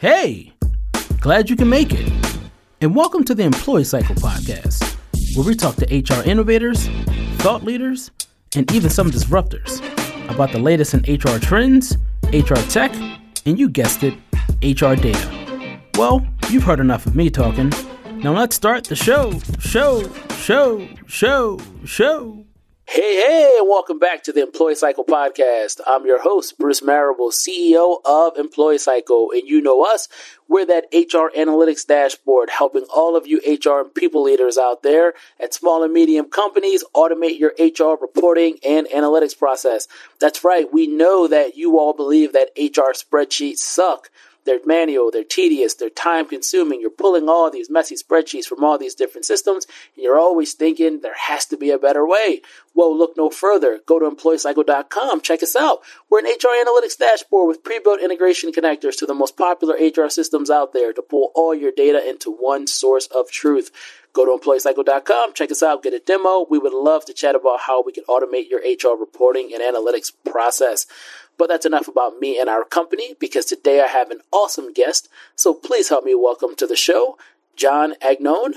Hey, glad you can make it. And welcome to the Employee Cycle Podcast, where we talk to HR innovators, thought leaders, and even some disruptors about the latest in HR trends, HR tech, and you guessed it, HR data. Well, you've heard enough of me talking. Now let's start the show, show, show, show, show. Hey, hey, and welcome back to the Employee Cycle Podcast. I'm your host, Bruce Marable, CEO of Employee Cycle. And you know us, we're that HR analytics dashboard helping all of you HR and people leaders out there at small and medium companies automate your HR reporting and analytics process. That's right, we know that you all believe that HR spreadsheets suck. They're manual, they're tedious, they're time consuming. You're pulling all these messy spreadsheets from all these different systems, and you're always thinking there has to be a better way. Well, look no further. Go to employeecycle.com. Check us out. We're an HR analytics dashboard with pre-built integration connectors to the most popular HR systems out there to pull all your data into one source of truth. Go to employeecycle.com, check us out, get a demo. We would love to chat about how we can automate your HR reporting and analytics process. But that's enough about me and our company because today I have an awesome guest. So please help me welcome to the show John Agnone.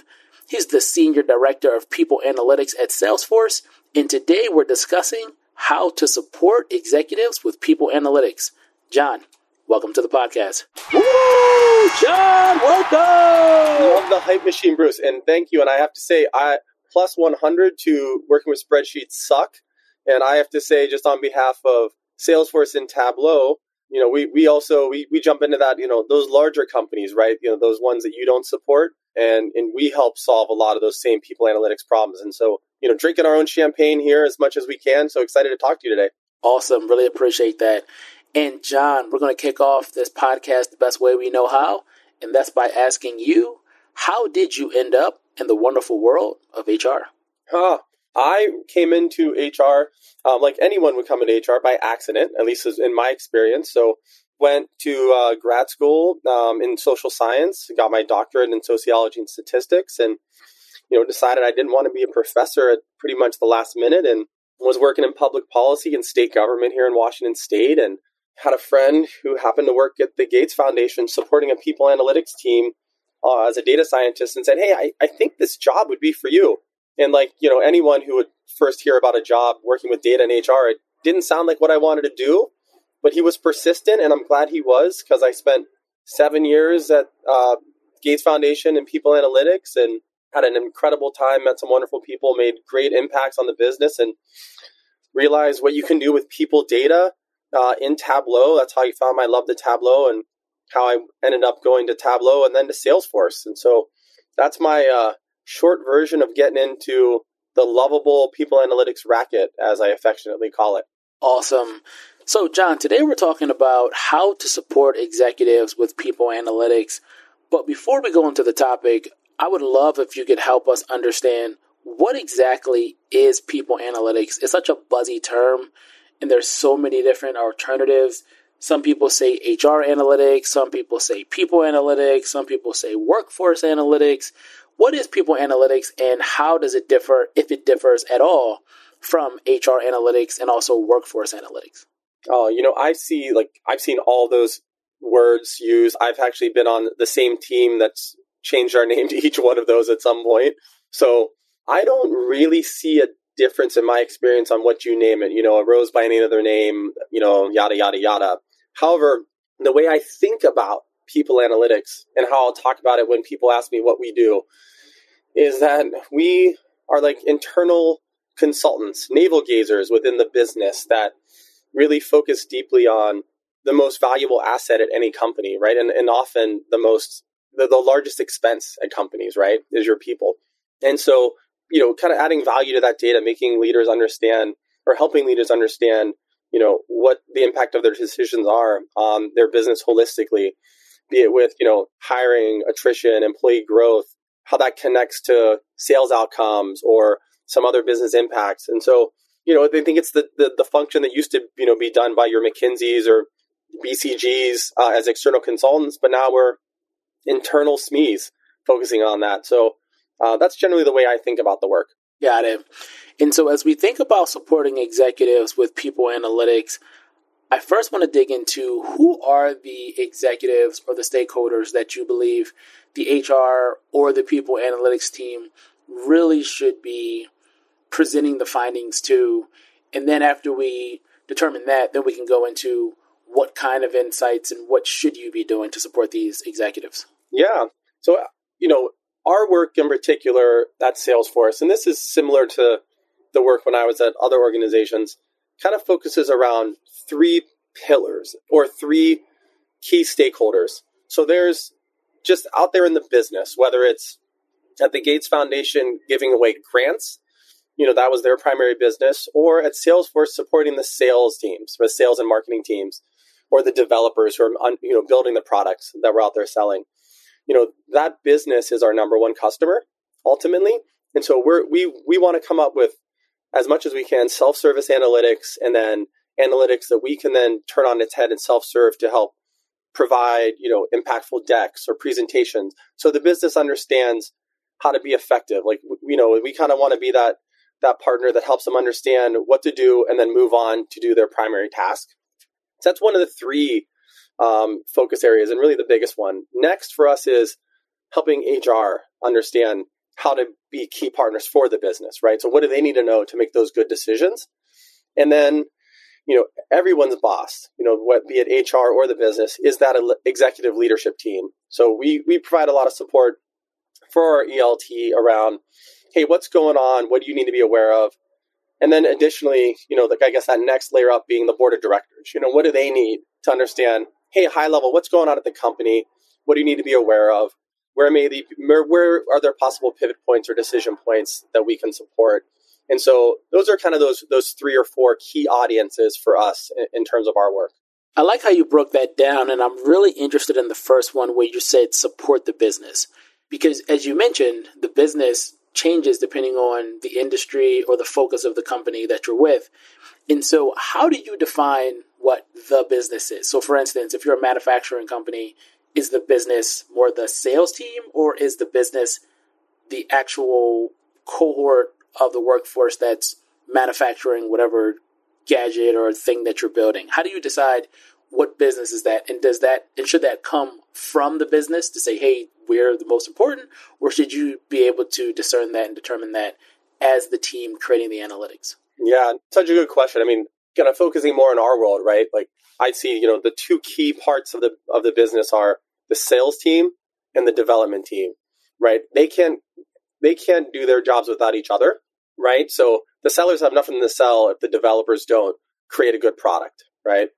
He's the Senior Director of People Analytics at Salesforce. And today we're discussing how to support executives with people analytics. John, welcome to the podcast. Woo! John, welcome! Love the hype machine, Bruce. And thank you. And I have to say, I plus 100 to working with spreadsheets suck. And I have to say, just on behalf of Salesforce and Tableau, you know, we, we also, we, we jump into that, you know, those larger companies, right? You know, those ones that you don't support. And, and we help solve a lot of those same people analytics problems. And so, you know, drinking our own champagne here as much as we can. So excited to talk to you today. Awesome. Really appreciate that. And John, we're going to kick off this podcast the best way we know how. And that's by asking you, how did you end up in the wonderful world of HR? Huh. I came into HR um, like anyone would come into HR by accident, at least in my experience. So went to uh, grad school um, in social science, got my doctorate in sociology and statistics, and you know decided I didn't want to be a professor at pretty much the last minute, and was working in public policy and state government here in Washington State, and had a friend who happened to work at the Gates Foundation supporting a people analytics team uh, as a data scientist, and said, "Hey, I, I think this job would be for you." And like, you know, anyone who would first hear about a job working with data and HR, it didn't sound like what I wanted to do, but he was persistent and I'm glad he was because I spent seven years at uh, Gates Foundation and people analytics and had an incredible time, met some wonderful people, made great impacts on the business and realized what you can do with people data uh, in Tableau. That's how you found my love to Tableau and how I ended up going to Tableau and then to Salesforce. And so that's my uh, short version of getting into the lovable people analytics racket, as I affectionately call it. Awesome. So, John, today we're talking about how to support executives with people analytics. But before we go into the topic, I would love if you could help us understand what exactly is people analytics. It's such a buzzy term, and there's so many different alternatives. Some people say HR analytics, some people say people analytics, some people say workforce analytics. What is people analytics and how does it differ, if it differs at all, from HR analytics and also workforce analytics? Oh, you know, I see like I've seen all those words used. I've actually been on the same team that's changed our name to each one of those at some point. So I don't really see a difference in my experience on what you name it. You know, a rose by any other name, you know, yada, yada, yada. However, the way I think about people analytics and how I'll talk about it when people ask me what we do is that we are like internal consultants, navel gazers within the business that really focus deeply on the most valuable asset at any company, right? And, and often the most, the, the largest expense at companies, right, is your people. And so, you know, kind of adding value to that data, making leaders understand or helping leaders understand, you know, what the impact of their decisions are on their business holistically be it with, you know, hiring, attrition, employee growth, how that connects to sales outcomes or some other business impacts. And so, you know, they think it's the, the, the function that used to, you know, be done by your McKinseys or BCGs uh, as external consultants, but now we're internal SMEs focusing on that. So uh, that's generally the way I think about the work. Got it. And so as we think about supporting executives with people analytics, I first want to dig into who are the executives or the stakeholders that you believe the HR or the people analytics team really should be presenting the findings to. And then after we determine that, then we can go into what kind of insights and what should you be doing to support these executives. Yeah. So, you know, our work in particular at Salesforce, and this is similar to the work when I was at other organizations, kind of focuses around three pillars or three key stakeholders. So there's just out there in the business, whether it's at the Gates Foundation giving away grants, you know, that was their primary business, or at Salesforce supporting the sales teams, the sales and marketing teams, or the developers who are, you know, building the products that we're out there selling. You know, that business is our number one customer ultimately. And so we're, we, we want to come up with as much as we can self-service analytics and then analytics that we can then turn on its head and self-serve to help provide you know impactful decks or presentations. So the business understands how to be effective. Like you know we kind of want to be that that partner that helps them understand what to do and then move on to do their primary task. So that's one of the three um, focus areas and really the biggest one. Next for us is helping hr understand how to be key partners for the business right so what do they need to know to make those good decisions and then you know, everyone's boss, you know, what be it HR or the business, is that an executive leadership team. So we we provide a lot of support for our ELT around, hey, what's going on? What do you need to be aware of? And then additionally, you know, like I guess that next layer up being the board of directors. You know, what do they need to understand? Hey, high level, what's going on at the company? What do you need to be aware of? Where may the where, are there possible pivot points or decision points that we can support? And so those are kind of those those three or four key audiences for us in, in terms of our work. I like how you broke that down, and I'm really interested in the first one where you said support the business. Because as you mentioned, the business changes depending on the industry or the focus of the company that you're with. And so, how do you define what the business is? So, for instance, if you're a manufacturing company, is the business more the sales team or is the business the actual cohort of the workforce that's manufacturing whatever gadget or thing that you're building? How do you decide what business is that? And does that and should that come from the business to say, hey, we're the most important, or should you be able to discern that and determine that as the team creating the analytics? Yeah, such a good question. I mean, kind of focusing more in our world, right? Like I see, you know, the two key parts of the of the business are the sales team and the development team, right? They can't they can't do their jobs without each other right? So the sellers have nothing to sell if the developers don't create a good product, right?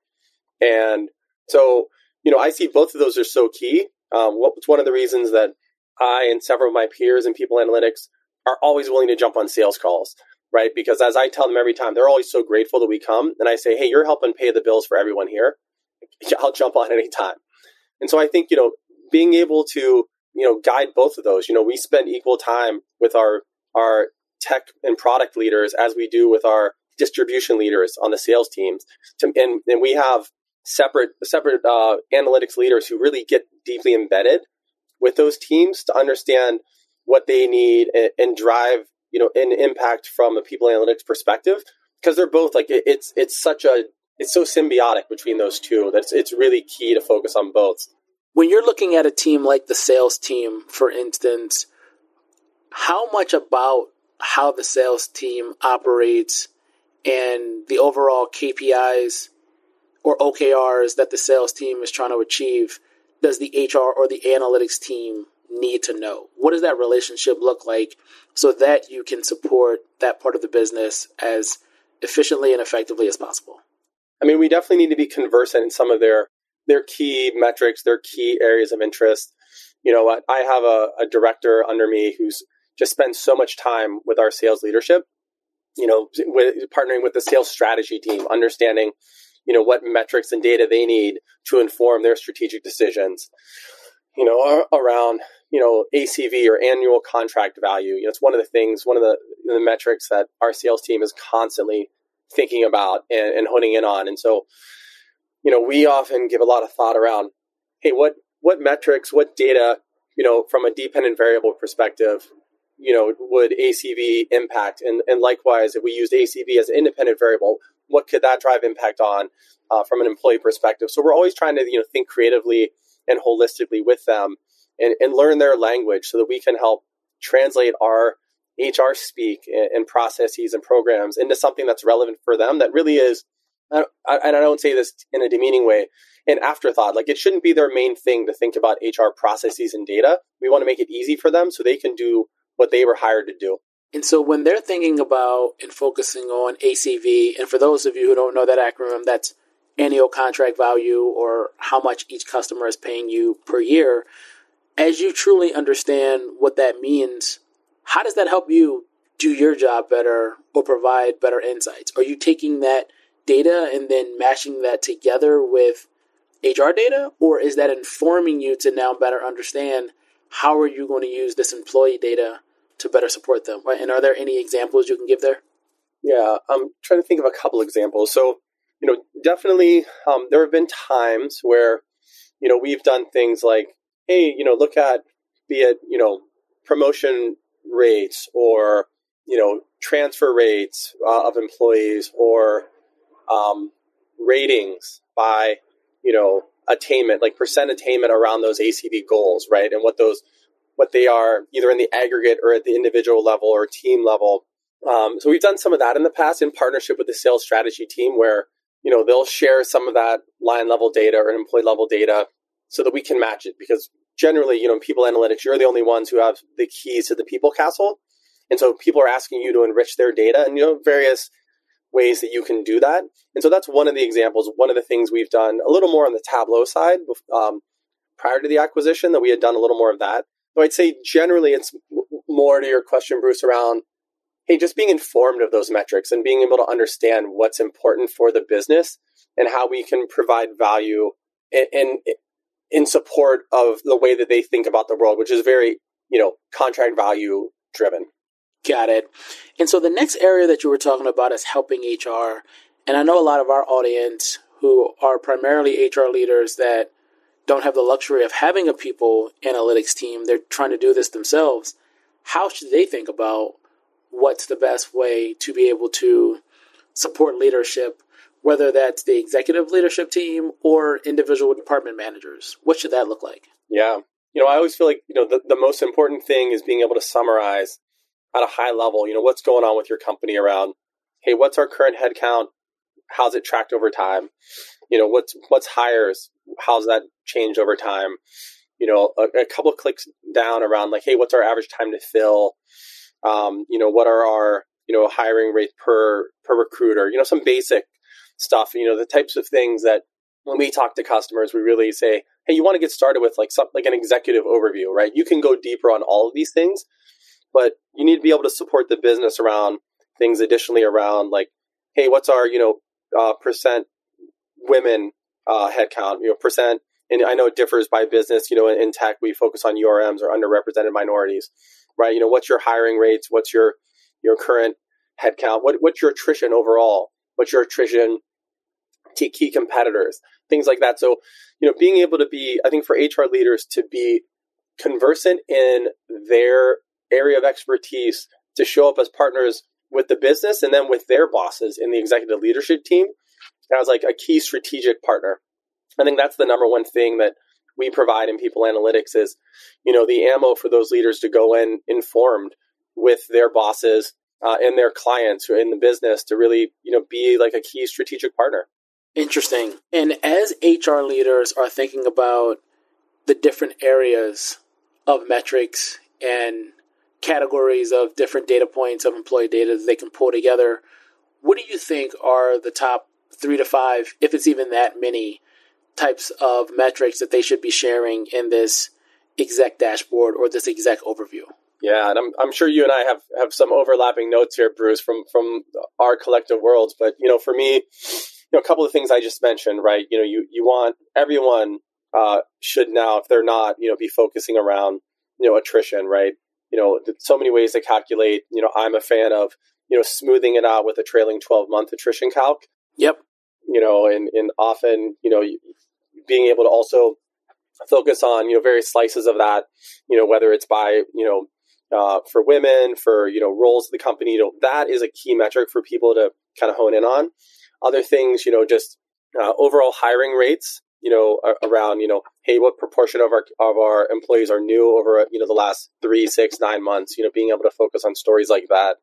And so, you know, I see both of those are so key. Um, what's one of the reasons that I and several of my peers in people analytics are always willing to jump on sales calls, right? Because as I tell them every time, they're always so grateful that we come and I say, hey, you're helping pay the bills for everyone here. I'll jump on any time. And so I think, you know, being able to, you know, guide both of those, you know, we spend equal time with our, our tech and product leaders as we do with our distribution leaders on the sales teams. To, and, and we have separate separate uh, analytics leaders who really get deeply embedded with those teams to understand what they need and, and drive you know an impact from a people analytics perspective because they're both like it, it's it's such a it's so symbiotic between those two that it's, it's really key to focus on both. When you're looking at a team like the sales team for instance how much about how the sales team operates and the overall KPIs or OKRs that the sales team is trying to achieve does the HR or the analytics team need to know? What does that relationship look like so that you can support that part of the business as efficiently and effectively as possible? I mean, we definitely need to be conversant in some of their their key metrics, their key areas of interest. You know, what? I have a, a director under me who's just spend so much time with our sales leadership, you know, with, partnering with the sales strategy team, understanding, you know, what metrics and data they need to inform their strategic decisions, you know, around, you know, ACV or annual contract value. You know, it's one of the things, one of the, the metrics that our sales team is constantly thinking about and, and honing in on. And so, you know, we often give a lot of thought around, hey, what what metrics, what data, you know, from a dependent variable perspective, you know, would ACV impact? And, and likewise, if we used ACV as an independent variable, what could that drive impact on uh, from an employee perspective? So we're always trying to you know think creatively and holistically with them and, and learn their language so that we can help translate our HR speak and, and processes and programs into something that's relevant for them that really is and I don't say this in a demeaning way, an afterthought. Like it shouldn't be their main thing to think about HR processes and data. We want to make it easy for them so they can do what they were hired to do. And so when they're thinking about and focusing on ACV, and for those of you who don't know that acronym, that's annual contract value or how much each customer is paying you per year. As you truly understand what that means, how does that help you do your job better or provide better insights? Are you taking that data and then mashing that together with HR data, or is that informing you to now better understand how are you going to use this employee data to better support them? And are there any examples you can give there? Yeah, I'm trying to think of a couple examples. So, you know, definitely um, there have been times where, you know, we've done things like, hey, you know, look at, be it, you know, promotion rates or, you know, transfer rates uh, of employees or um, ratings by, you know, attainment, like percent attainment around those ACV goals, right? And what those, what they are either in the aggregate or at the individual level or team level. Um, so we've done some of that in the past in partnership with the sales strategy team where, you know, they'll share some of that line level data or employee level data so that we can match it because generally, you know, people analytics, you're the only ones who have the keys to the people castle. And so people are asking you to enrich their data and, you know, various ways that you can do that. And so that's one of the examples, one of the things we've done a little more on the Tableau side um, prior to the acquisition that we had done a little more of that. So I'd say generally it's more to your question, Bruce, around hey, just being informed of those metrics and being able to understand what's important for the business and how we can provide value and, in, in support of the way that they think about the world, which is very, you know, contract value driven. Got it. And so the next area that you were talking about is helping HR. And I know a lot of our audience who are primarily HR leaders that don't have the luxury of having a people analytics team, they're trying to do this themselves. How should they think about what's the best way to be able to support leadership, whether that's the executive leadership team or individual department managers? What should that look like? Yeah. You know, I always feel like, you know, the, the most important thing is being able to summarize at a high level, you know, what's going on with your company around, hey, what's our current headcount? How's it tracked over time? You know, what's what's hires? How's that changed over time? You know, a, a couple clicks down around like, hey, what's our average time to fill? Um, you know, what are our you know hiring rates per per recruiter? You know, some basic stuff. You know, the types of things that when we talk to customers, we really say, hey, you want to get started with like some like an executive overview, right? You can go deeper on all of these things, but you need to be able to support the business around things additionally around like, hey, what's our, you know, uh, percent women uh, headcount, you know, percent, and I know it differs by business, you know, in, in tech, we focus on URMs or underrepresented minorities, right? You know, what's your hiring rates? What's your, your current headcount? What, what's your attrition overall? What's your attrition to key competitors? Things like that. So, you know, being able to be, I think for HR leaders to be conversant in their area of expertise to show up as partners with the business and then with their bosses in the executive leadership team as like a key strategic partner. I think that's the number one thing that we provide in people analytics is, you know, the ammo for those leaders to go in informed with their bosses uh, and their clients who are in the business to really, you know, be like a key strategic partner. Interesting. And as HR leaders are thinking about the different areas of metrics and categories of different data points of employee data that they can pull together. What do you think are the top three to five, if it's even that many, types of metrics that they should be sharing in this exec dashboard or this exec overview? Yeah, and I'm, I'm sure you and I have, have some overlapping notes here, Bruce, from from our collective worlds. But you know, for me, know, a couple of things I just mentioned, right? You know, you you want everyone uh, should now, if they're not, you know, be focusing around you know attrition, right? you know, so many ways to calculate. You know, I'm a fan of, you know, smoothing it out with a trailing 12 month attrition calc. Yep. You know, and, and often, you know, being able to also focus on, you know, various slices of that, you know, whether it's by, you know, uh, for women, for, you know, roles of the company, you know, that is a key metric for people to kind of hone in on. Other things, you know, just uh, overall hiring rates, you know, around, you know, hey, what proportion of our of our employees are new over, you know, the last three, six, nine months, you know, being able to focus on stories like that.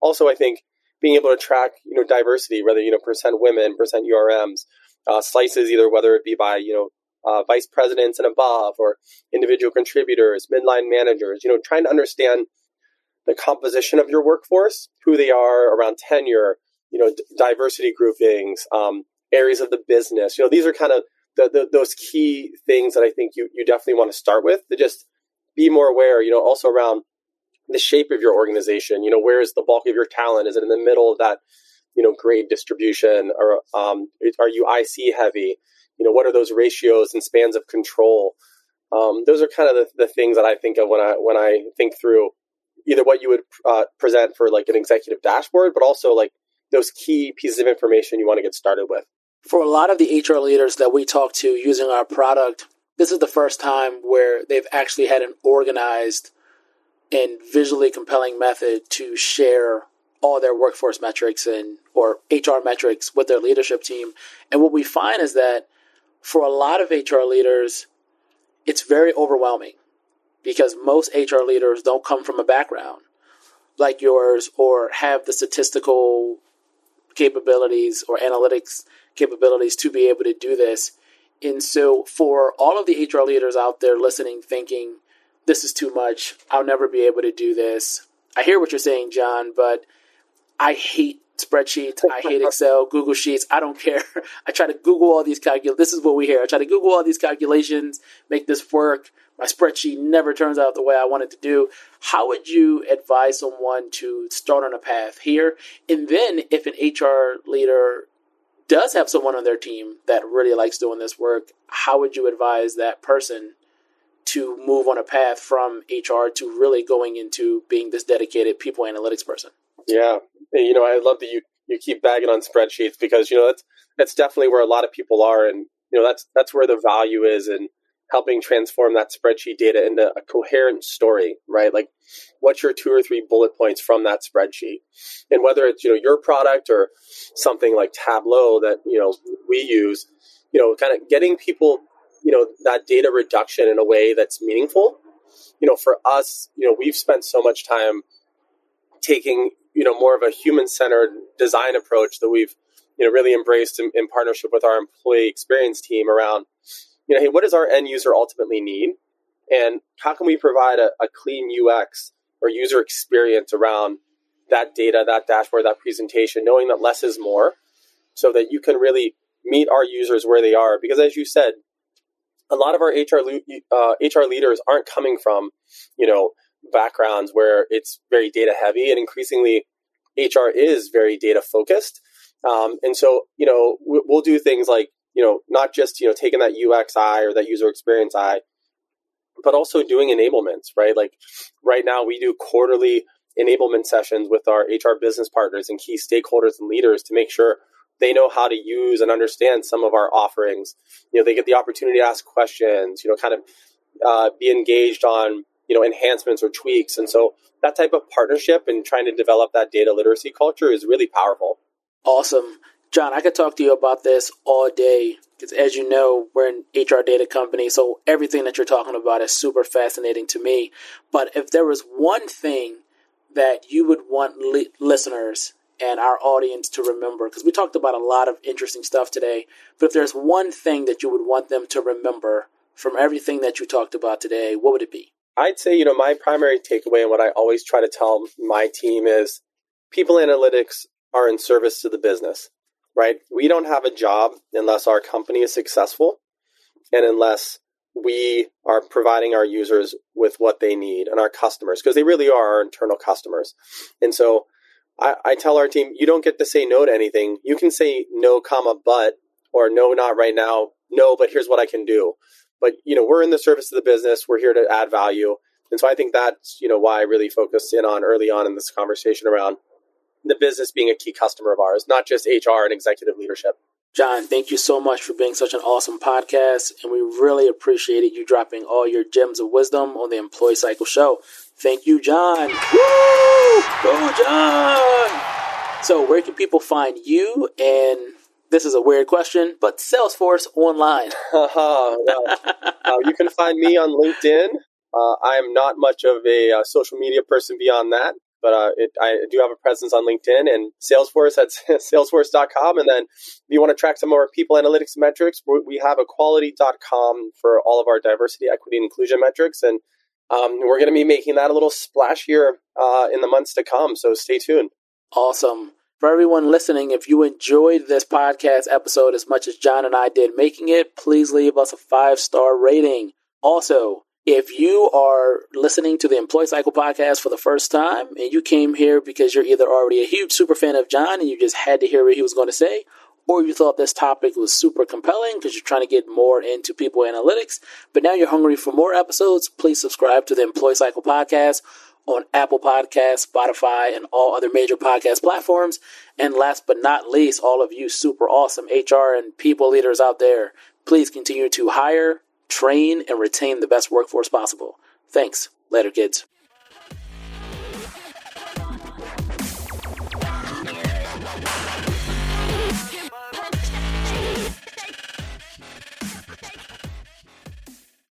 Also, I think being able to track, you know, diversity, whether, you know, percent women, percent URMs, uh, slices, either whether it be by, you know, uh, vice presidents and above or individual contributors, midline managers, you know, trying to understand the composition of your workforce, who they are around tenure, you know, d- diversity groupings, um, areas of the business. You know, these are kind of the, the, those key things that I think you, you definitely want to start with to just be more aware, you know, also around the shape of your organization. You know, where is the bulk of your talent? Is it in the middle of that, you know, grade distribution or um, are you IC heavy? You know, what are those ratios and spans of control? Um, those are kind of the, the things that I think of when I when I think through either what you would uh, present for like an executive dashboard, but also like those key pieces of information you want to get started with. For a lot of the HR leaders that we talk to using our product, this is the first time where they've actually had an organized and visually compelling method to share all their workforce metrics and or HR metrics with their leadership team. And what we find is that for a lot of HR leaders, it's very overwhelming because most HR leaders don't come from a background like yours or have the statistical capabilities or analytics capabilities to be able to do this. And so, for all of the HR leaders out there listening, thinking, this is too much, I'll never be able to do this. I hear what you're saying, John, but I hate spreadsheets. I hate Excel, Google Sheets. I don't care. I try to Google all these calculations. This is what we hear. I try to Google all these calculations, make this work my spreadsheet never turns out the way I want it to do. How would you advise someone to start on a path here? And then if an HR leader does have someone on their team that really likes doing this work, how would you advise that person to move on a path from HR to really going into being this dedicated people analytics person? Yeah. You know, I love that you, you keep bagging on spreadsheets because, you know, that's, that's definitely where a lot of people are. And, you know, that's, that's where the value is. And, helping transform that spreadsheet data into a coherent story, right? Like what's your two or three bullet points from that spreadsheet? And whether it's, you know, your product or something like Tableau that, you know, we use, you know, kind of getting people, you know, that data reduction in a way that's meaningful. You know, for us, you know, we've spent so much time taking, you know, more of a human centered design approach that we've, you know, really embraced in, in partnership with our employee experience team around you know, hey, what does our end user ultimately need? And how can we provide a, a clean UX or user experience around that data, that dashboard, that presentation, knowing that less is more so that you can really meet our users where they are. Because as you said, a lot of our HR, uh, HR leaders aren't coming from, you know, backgrounds where it's very data heavy and increasingly HR is very data focused. Um, and so, you know, we'll do things like you know, not just, you know, taking that UX eye or that user experience eye, but also doing enablements, right? Like right now we do quarterly enablement sessions with our HR business partners and key stakeholders and leaders to make sure they know how to use and understand some of our offerings. You know, they get the opportunity to ask questions, you know, kind of uh, be engaged on, you know, enhancements or tweaks. And so that type of partnership and trying to develop that data literacy culture is really powerful. Awesome. John, I could talk to you about this all day because, as you know, we're an HR data company, so everything that you're talking about is super fascinating to me. But if there was one thing that you would want li- listeners and our audience to remember, because we talked about a lot of interesting stuff today, but if there's one thing that you would want them to remember from everything that you talked about today, what would it be? I'd say, you know, my primary takeaway and what I always try to tell my team is people analytics are in service to the business right? We don't have a job unless our company is successful and unless we are providing our users with what they need and our customers, because they really are our internal customers. And so I, I, tell our team, you don't get to say no to anything. You can say no, comma, but, or no, not right now. No, but here's what I can do. But, you know, we're in the service of the business. We're here to add value. And so I think that's, you know, why I really focused in on early on in this conversation around the business being a key customer of ours, not just HR and executive leadership. John, thank you so much for being such an awesome podcast, and we really appreciated you dropping all your gems of wisdom on the Employee Cycle Show. Thank you, John. Woo! Go, John! So, where can people find you? And this is a weird question, but Salesforce online. well, uh, you can find me on LinkedIn. Uh, I am not much of a uh, social media person beyond that, but uh, it, I do have a presence on LinkedIn and Salesforce at salesforce.com. And then if you want to track some more people analytics metrics, we have equality.com for all of our diversity, equity, and inclusion metrics. And um, we're going to be making that a little splashier uh, in the months to come. So stay tuned. Awesome. For everyone listening, if you enjoyed this podcast episode as much as John and I did making it, please leave us a five star rating. Also, if you are listening to the Employee Cycle podcast for the first time and you came here because you're either already a huge super fan of John and you just had to hear what he was going to say, or you thought this topic was super compelling because you're trying to get more into people analytics, but now you're hungry for more episodes, please subscribe to the Employee Cycle podcast on Apple Podcasts, Spotify, and all other major podcast platforms. And last but not least, all of you super awesome HR and people leaders out there, please continue to hire, train, and retain the best workforce possible. Thanks. Later, kids.